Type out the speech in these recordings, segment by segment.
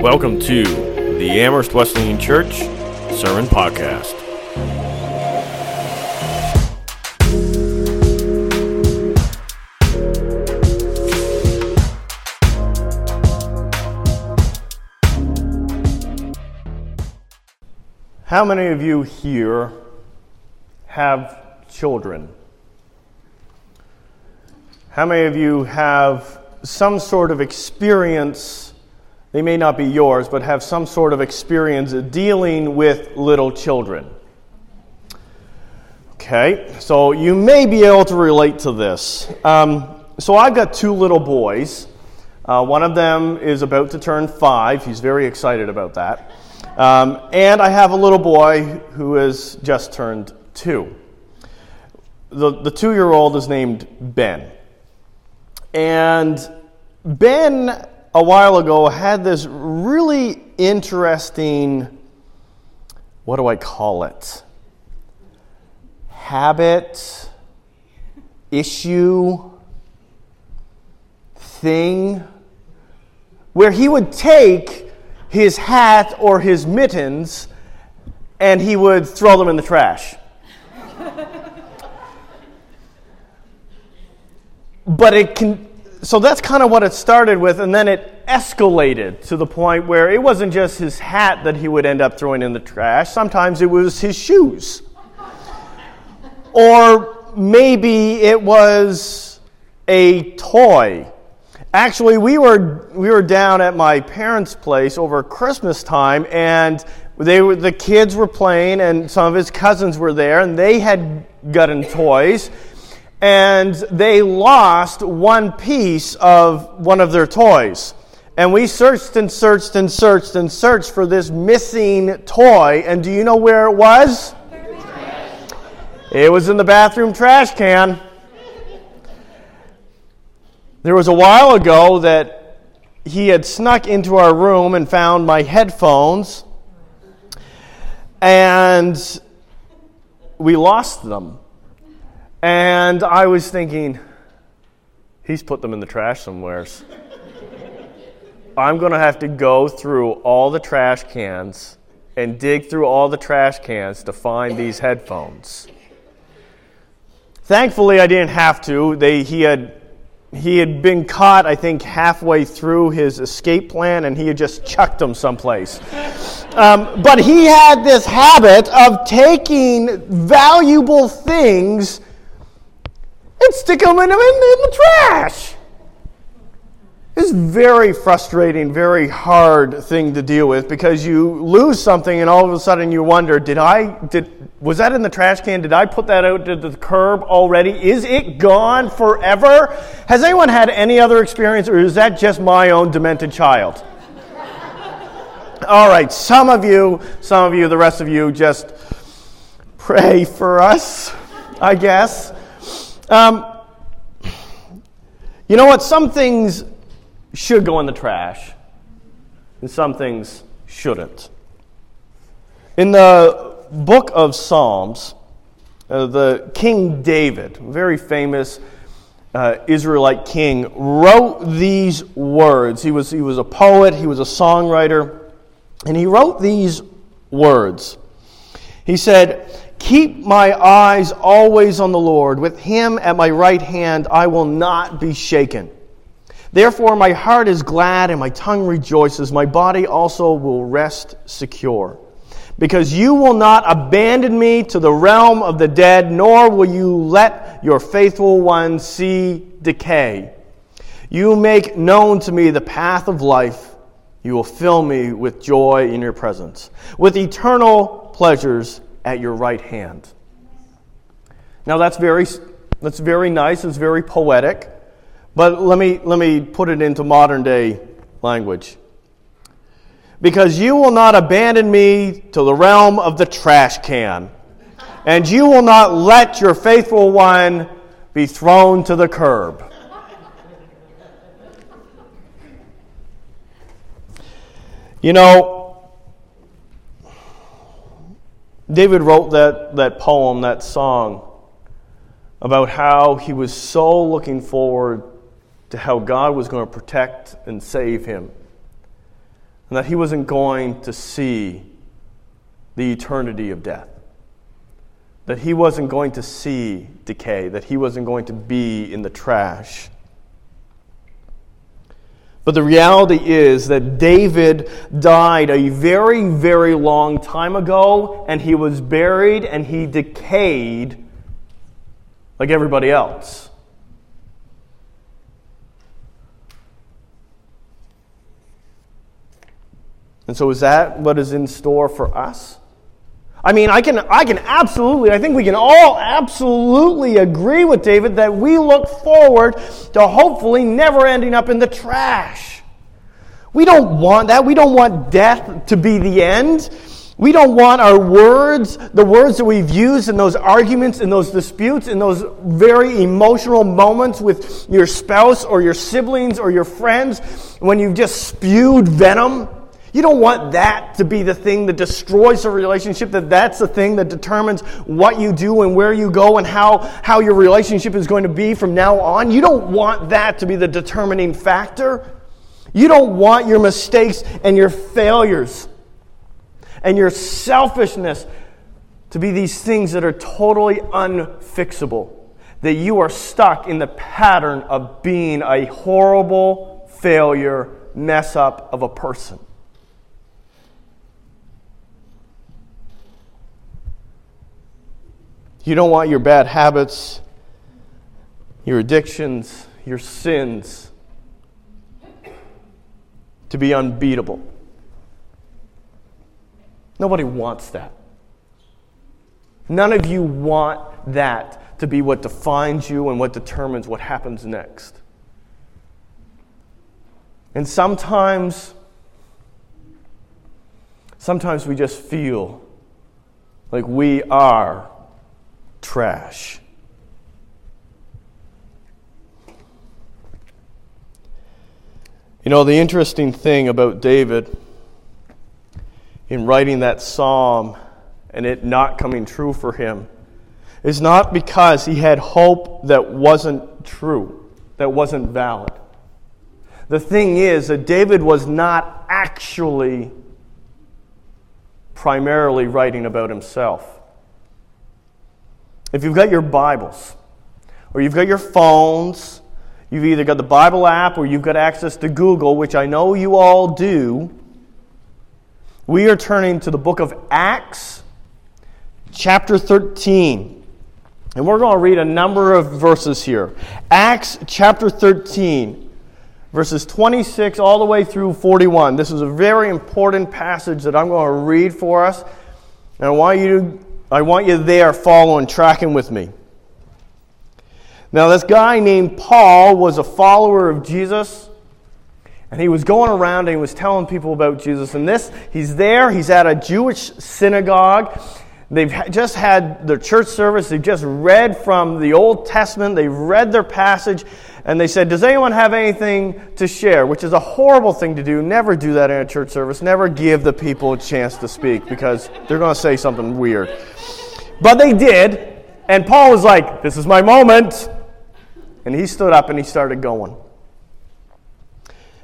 Welcome to the Amherst Wesleyan Church Sermon Podcast. How many of you here have children? How many of you have some sort of experience? They may not be yours, but have some sort of experience dealing with little children. Okay, so you may be able to relate to this. Um, so I've got two little boys. Uh, one of them is about to turn five. He's very excited about that. Um, and I have a little boy who has just turned two. The, the two year old is named Ben. And Ben, a while ago, had this really interesting, what do I call it? Habit, issue, thing, where he would take his hat or his mittens and he would throw them in the trash. but it can so that's kind of what it started with and then it escalated to the point where it wasn't just his hat that he would end up throwing in the trash. Sometimes it was his shoes. Or maybe it was a toy. Actually we were we were down at my parents place over christmas time and they were, the kids were playing and some of his cousins were there and they had gotten toys and they lost one piece of one of their toys. And we searched and searched and searched and searched for this missing toy. And do you know where it was? It was in the bathroom trash can. There was a while ago that he had snuck into our room and found my headphones, and we lost them. And I was thinking, he's put them in the trash somewheres. I'm going to have to go through all the trash cans and dig through all the trash cans to find these headphones. Thankfully, I didn't have to. They, he, had, he had been caught, I think, halfway through his escape plan, and he had just chucked them someplace. Um, but he had this habit of taking valuable things and stick them in, in, in the trash. It's very frustrating, very hard thing to deal with because you lose something and all of a sudden you wonder, did I did was that in the trash can? Did I put that out to the curb already? Is it gone forever? Has anyone had any other experience or is that just my own demented child? all right, some of you, some of you, the rest of you just pray for us, I guess. Um, you know what? Some things should go in the trash, and some things shouldn't. In the book of Psalms, uh, the King David, very famous uh, Israelite king, wrote these words. He was, he was a poet, he was a songwriter, and he wrote these words. He said, Keep my eyes always on the Lord. With him at my right hand, I will not be shaken. Therefore, my heart is glad and my tongue rejoices. My body also will rest secure. Because you will not abandon me to the realm of the dead, nor will you let your faithful one see decay. You make known to me the path of life. You will fill me with joy in your presence, with eternal pleasures at your right hand. Now that's very, that's very nice, it's very poetic, but let me, let me put it into modern day language. Because you will not abandon me to the realm of the trash can, and you will not let your faithful one be thrown to the curb. You know, David wrote that, that poem, that song, about how he was so looking forward to how God was going to protect and save him. and that he wasn't going to see the eternity of death. That he wasn't going to see decay, that he wasn't going to be in the trash. But the reality is that David died a very, very long time ago, and he was buried and he decayed like everybody else. And so, is that what is in store for us? I mean, I can, I can absolutely, I think we can all absolutely agree with David that we look forward to hopefully never ending up in the trash. We don't want that. We don't want death to be the end. We don't want our words, the words that we've used in those arguments, in those disputes, in those very emotional moments with your spouse or your siblings or your friends, when you've just spewed venom. You don't want that to be the thing that destroys the relationship, that that's the thing that determines what you do and where you go and how, how your relationship is going to be from now on. You don't want that to be the determining factor. You don't want your mistakes and your failures and your selfishness to be these things that are totally unfixable. That you are stuck in the pattern of being a horrible failure, mess up of a person. You don't want your bad habits, your addictions, your sins to be unbeatable. Nobody wants that. None of you want that to be what defines you and what determines what happens next. And sometimes, sometimes we just feel like we are trash. You know, the interesting thing about David in writing that psalm and it not coming true for him is not because he had hope that wasn't true, that wasn't valid. The thing is that David was not actually primarily writing about himself. If you've got your Bibles, or you've got your phones, you've either got the Bible app or you've got access to Google, which I know you all do, we are turning to the book of Acts, chapter 13. And we're going to read a number of verses here. Acts chapter 13, verses 26 all the way through 41. This is a very important passage that I'm going to read for us. And I want you to I want you there following, tracking with me. Now, this guy named Paul was a follower of Jesus, and he was going around and he was telling people about Jesus. And this, he's there, he's at a Jewish synagogue. They've just had their church service, they've just read from the Old Testament, they've read their passage, and they said, Does anyone have anything to share? Which is a horrible thing to do. Never do that in a church service. Never give the people a chance to speak because they're going to say something weird. But they did, and Paul was like, This is my moment. And he stood up and he started going.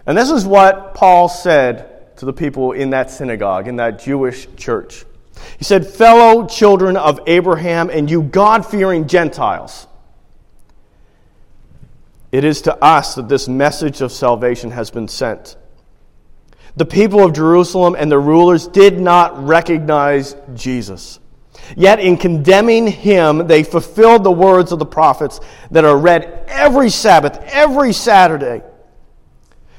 And this is what Paul said to the people in that synagogue, in that Jewish church. He said, Fellow children of Abraham and you God fearing Gentiles, it is to us that this message of salvation has been sent. The people of Jerusalem and the rulers did not recognize Jesus. Yet, in condemning him, they fulfilled the words of the prophets that are read every Sabbath, every Saturday.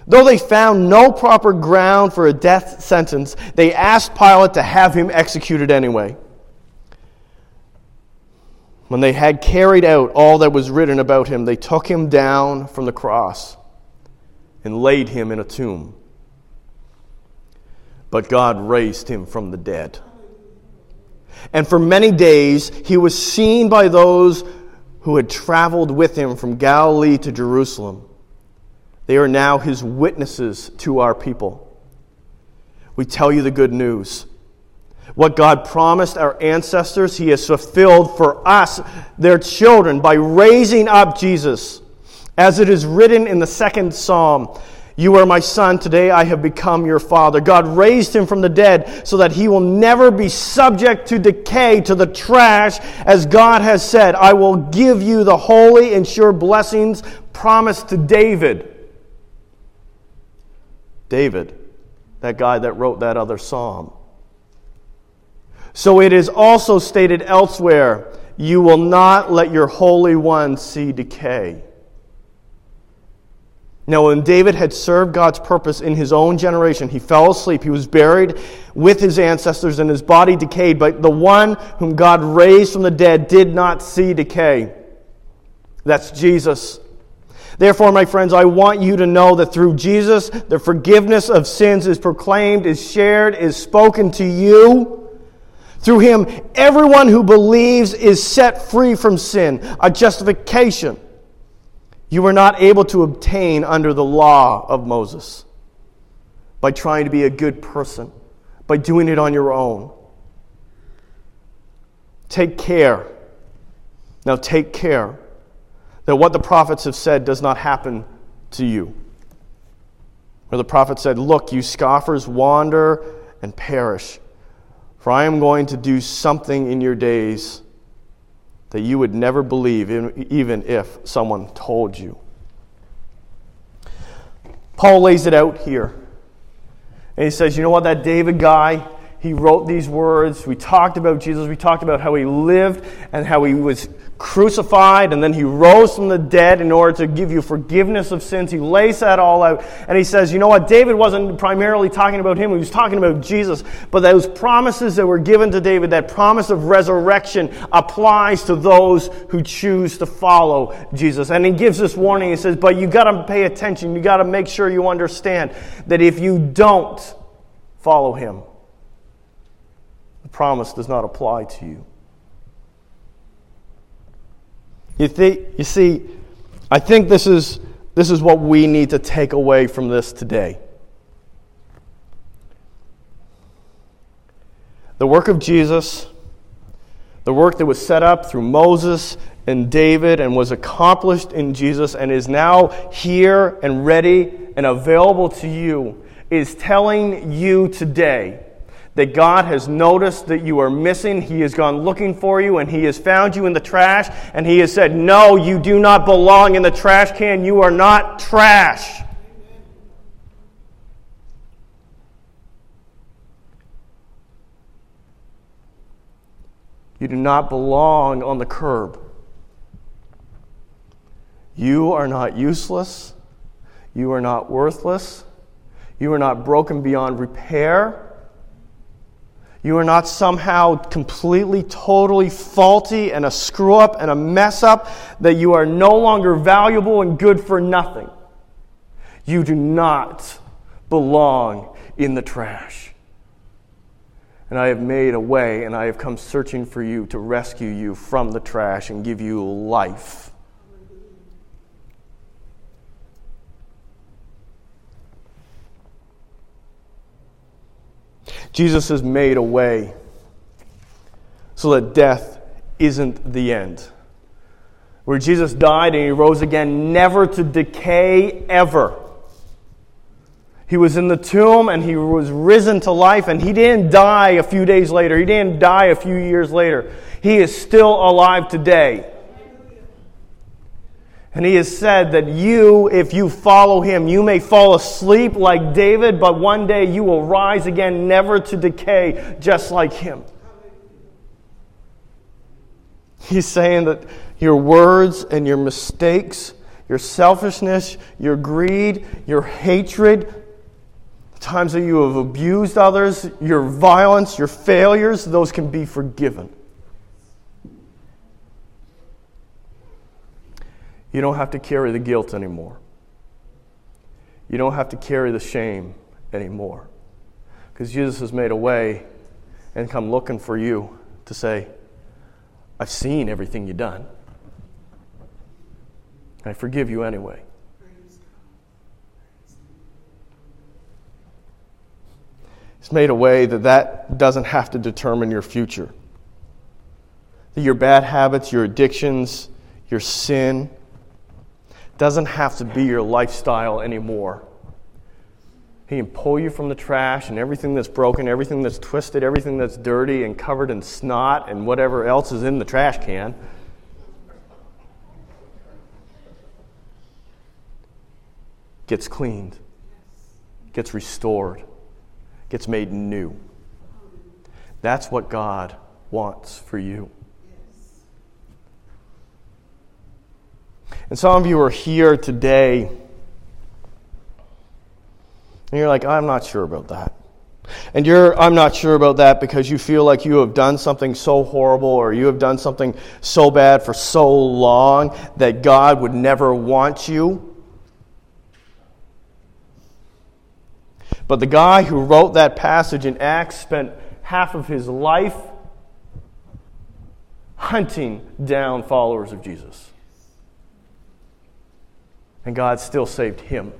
Though they found no proper ground for a death sentence, they asked Pilate to have him executed anyway. When they had carried out all that was written about him, they took him down from the cross and laid him in a tomb. But God raised him from the dead. And for many days he was seen by those who had traveled with him from Galilee to Jerusalem. They are now his witnesses to our people. We tell you the good news. What God promised our ancestors, he has fulfilled for us, their children, by raising up Jesus. As it is written in the second psalm, You are my son. Today I have become your father. God raised him from the dead so that he will never be subject to decay, to the trash, as God has said, I will give you the holy and sure blessings promised to David. David, that guy that wrote that other psalm. So it is also stated elsewhere, you will not let your Holy One see decay. Now, when David had served God's purpose in his own generation, he fell asleep. He was buried with his ancestors, and his body decayed. But the one whom God raised from the dead did not see decay. That's Jesus. Therefore, my friends, I want you to know that through Jesus, the forgiveness of sins is proclaimed, is shared, is spoken to you. Through him, everyone who believes is set free from sin, a justification you were not able to obtain under the law of Moses by trying to be a good person, by doing it on your own. Take care. Now, take care that what the prophets have said does not happen to you. Where the prophet said, Look, you scoffers wander and perish, for I am going to do something in your days that you would never believe, even if someone told you. Paul lays it out here. And he says, You know what, that David guy, he wrote these words. We talked about Jesus. We talked about how he lived and how he was crucified and then he rose from the dead in order to give you forgiveness of sins. He lays that all out and he says, you know what? David wasn't primarily talking about him, he was talking about Jesus. But those promises that were given to David, that promise of resurrection, applies to those who choose to follow Jesus. And he gives this warning. He says, but you got to pay attention. You got to make sure you understand that if you don't follow him, the promise does not apply to you. You, th- you see, I think this is, this is what we need to take away from this today. The work of Jesus, the work that was set up through Moses and David and was accomplished in Jesus and is now here and ready and available to you, is telling you today that God has noticed that you are missing. He has gone looking for you and He has found you in the trash and He has said, No, you do not belong in the trash can. You are not trash. You do not belong on the curb. You are not useless. You are not worthless. You are not broken beyond repair. You are not somehow completely, totally faulty and a screw up and a mess up, that you are no longer valuable and good for nothing. You do not belong in the trash. And I have made a way, and I have come searching for you to rescue you from the trash and give you life. Jesus has made a way so that death isn't the end. Where Jesus died and he rose again, never to decay ever. He was in the tomb and he was risen to life, and he didn't die a few days later. He didn't die a few years later. He is still alive today. And he has said that you, if you follow him, you may fall asleep like David, but one day you will rise again, never to decay, just like him. He's saying that your words and your mistakes, your selfishness, your greed, your hatred, the times that you have abused others, your violence, your failures, those can be forgiven. You don't have to carry the guilt anymore. You don't have to carry the shame anymore. Because Jesus has made a way and come looking for you to say, I've seen everything you've done. I forgive you anyway. He's made a way that that doesn't have to determine your future. That your bad habits, your addictions, your sin, doesn't have to be your lifestyle anymore. He can pull you from the trash and everything that's broken, everything that's twisted, everything that's dirty and covered in snot and whatever else is in the trash can. Gets cleaned, gets restored, gets made new. That's what God wants for you. And some of you are here today and you're like, I'm not sure about that. And you're, I'm not sure about that because you feel like you have done something so horrible or you have done something so bad for so long that God would never want you. But the guy who wrote that passage in Acts spent half of his life hunting down followers of Jesus. And God still saved him.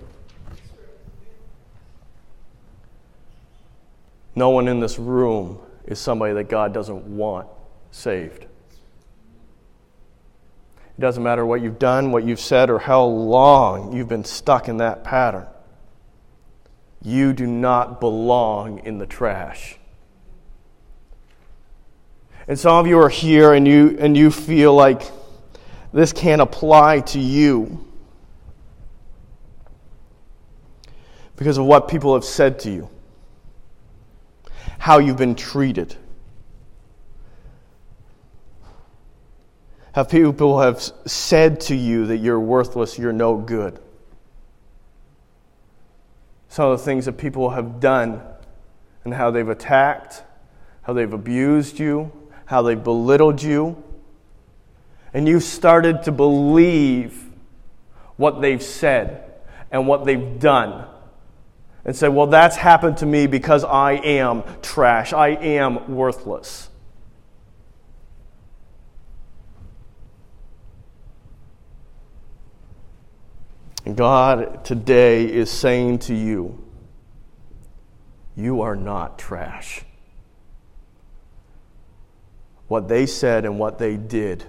No one in this room is somebody that God doesn't want saved. It doesn't matter what you've done, what you've said, or how long you've been stuck in that pattern. You do not belong in the trash. And some of you are here and you, and you feel like this can't apply to you because of what people have said to you how you've been treated. Have people have said to you that you're worthless, you're no good. Some of the things that people have done and how they've attacked, how they've abused you, how they've belittled you. And you've started to believe what they've said and what they've done and say, well, that's happened to me because I am trash. I am worthless. God today is saying to you, you are not trash. What they said and what they did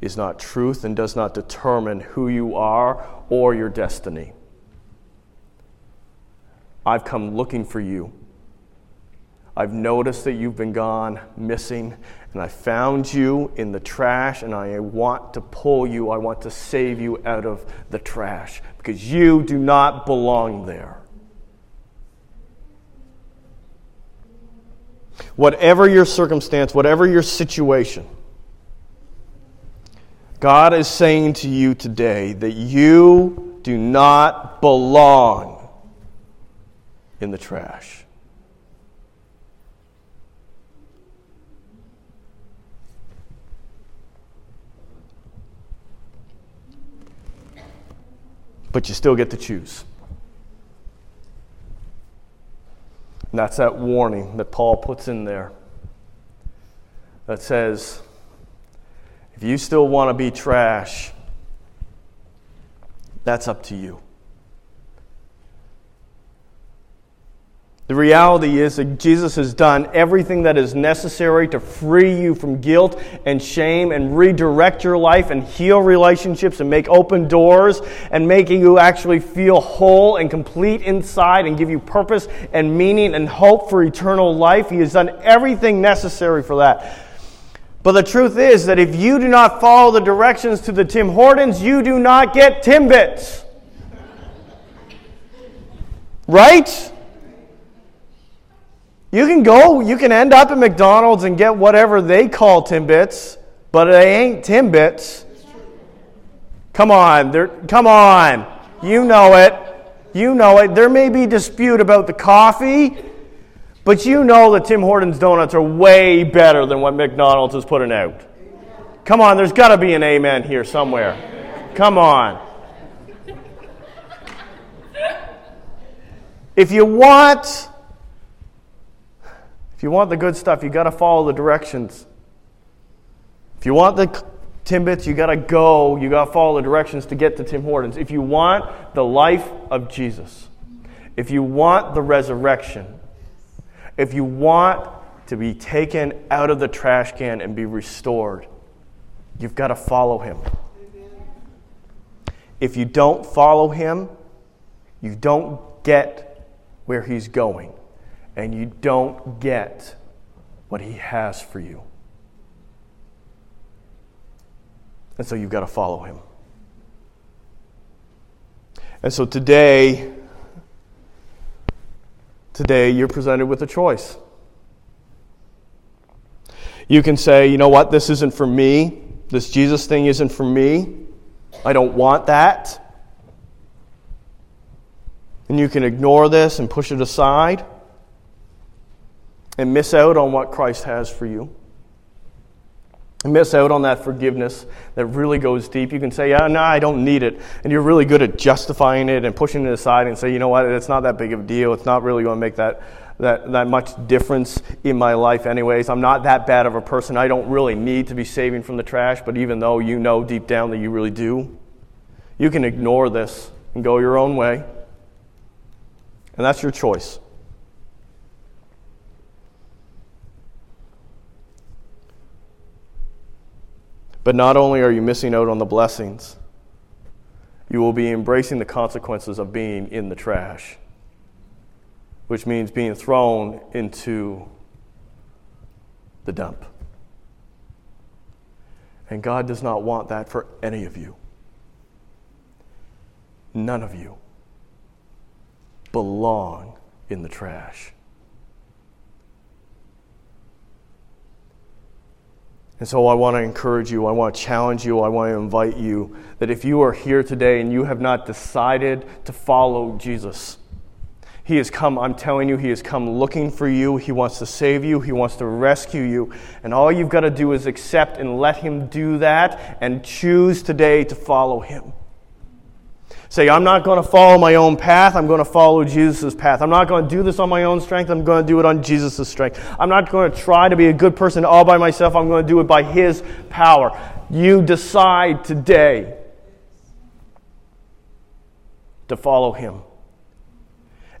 is not truth and does not determine who you are or your destiny. I've come looking for you. I've noticed that you've been gone, missing, and I found you in the trash, and I want to pull you. I want to save you out of the trash because you do not belong there. Whatever your circumstance, whatever your situation, God is saying to you today that you do not belong in the trash. But you still get to choose. And that's that warning that Paul puts in there that says, if you still want to be trash, that's up to you. The reality is that Jesus has done everything that is necessary to free you from guilt and shame and redirect your life and heal relationships and make open doors and making you actually feel whole and complete inside and give you purpose and meaning and hope for eternal life. He has done everything necessary for that. But the truth is that if you do not follow the directions to the Tim Hortons, you do not get Timbits. Right? You can go, you can end up at McDonald's and get whatever they call Timbits, but they ain't Timbits. Come on, come on. You know it. You know it. There may be dispute about the coffee, but you know that Tim Hortons donuts are way better than what McDonald's is putting out. Come on, there's got to be an amen here somewhere. Come on. If you want if you want the good stuff, you got to follow the directions. If you want the Timbits, you got to go, you got to follow the directions to get to Tim Hortons. If you want the life of Jesus, if you want the resurrection, if you want to be taken out of the trash can and be restored, you've got to follow him. If you don't follow him, you don't get where He's going and you don't get what He has for you. And so you've got to follow Him. And so today, today you're presented with a choice. You can say, you know what, this isn't for me. This Jesus thing isn't for me. I don't want that. And you can ignore this and push it aside and miss out on what Christ has for you. And miss out on that forgiveness that really goes deep. You can say, yeah, no, I don't need it. And you're really good at justifying it and pushing it aside and say, you know what, it's not that big of a deal. It's not really going to make that, that, that much difference in my life, anyways. I'm not that bad of a person. I don't really need to be saving from the trash, but even though you know deep down that you really do, you can ignore this and go your own way. And that's your choice. But not only are you missing out on the blessings, you will be embracing the consequences of being in the trash, which means being thrown into the dump. And God does not want that for any of you. None of you belong in the trash. And so I want to encourage you, I want to challenge you, I want to invite you that if you are here today and you have not decided to follow Jesus, He has come, I'm telling you, He has come looking for you. He wants to save you, He wants to rescue you. And all you've got to do is accept and let Him do that and choose today to follow Him. Say, I'm not going to follow my own path. I'm going to follow Jesus' path. I'm not going to do this on my own strength. I'm going to do it on Jesus' strength. I'm not going to try to be a good person all by myself. I'm going to do it by His power. You decide today to follow Him.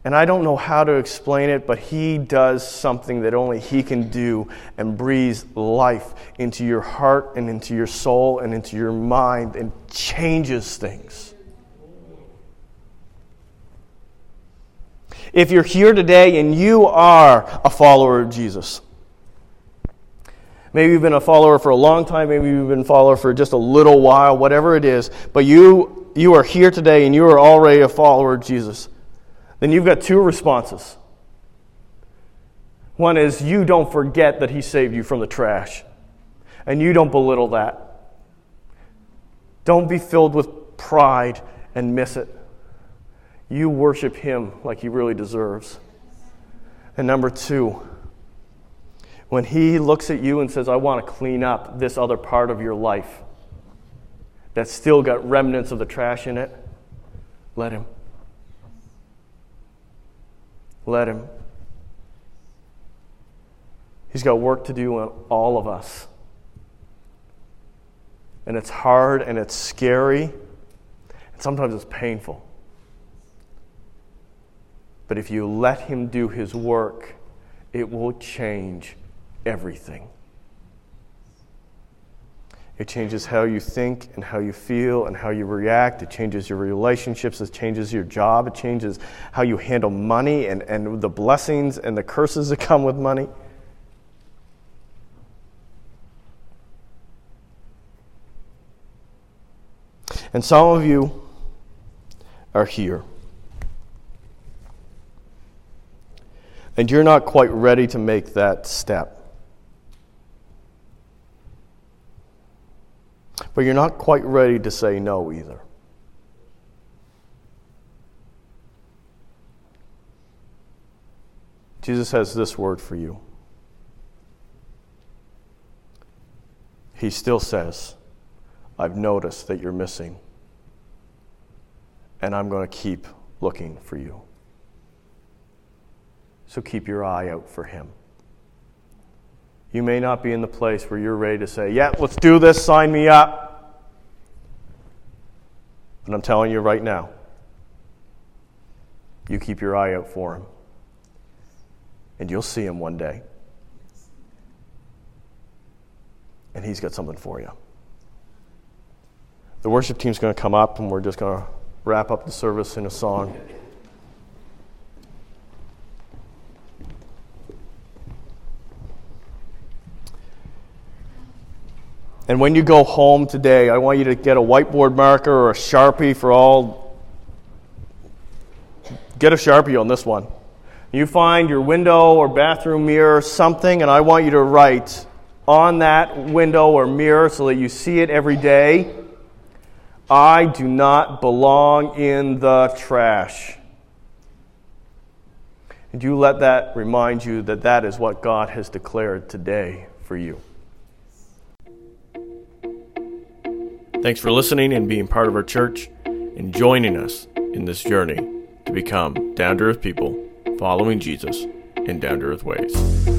And I don't know how to explain it, but He does something that only He can do and breathes life into your heart and into your soul and into your mind and changes things. If you're here today and you are a follower of Jesus, maybe you've been a follower for a long time, maybe you've been a follower for just a little while, whatever it is, but you, you are here today and you are already a follower of Jesus, then you've got two responses. One is you don't forget that He saved you from the trash, and you don't belittle that. Don't be filled with pride and miss it you worship him like he really deserves. And number two, when he looks at you and says, I want to clean up this other part of your life that's still got remnants of the trash in it, let him. Let him. He's got work to do on all of us. And it's hard and it's scary, and sometimes it's painful. But if you let Him do His work, it will change everything. It changes how you think and how you feel and how you react. It changes your relationships. It changes your job. It changes how you handle money and, and the blessings and the curses that come with money. And some of you are here. And you're not quite ready to make that step. But you're not quite ready to say no either. Jesus has this word for you. He still says, I've noticed that you're missing, and I'm going to keep looking for you. So keep your eye out for him. You may not be in the place where you're ready to say, Yeah, let's do this, sign me up. But I'm telling you right now, you keep your eye out for him. And you'll see him one day. And he's got something for you. The worship team's going to come up, and we're just going to wrap up the service in a song. And when you go home today, I want you to get a whiteboard marker or a Sharpie for all. Get a Sharpie on this one. You find your window or bathroom mirror, something, and I want you to write on that window or mirror so that you see it every day I do not belong in the trash. And you let that remind you that that is what God has declared today for you. Thanks for listening and being part of our church and joining us in this journey to become down to earth people following Jesus in down to earth ways.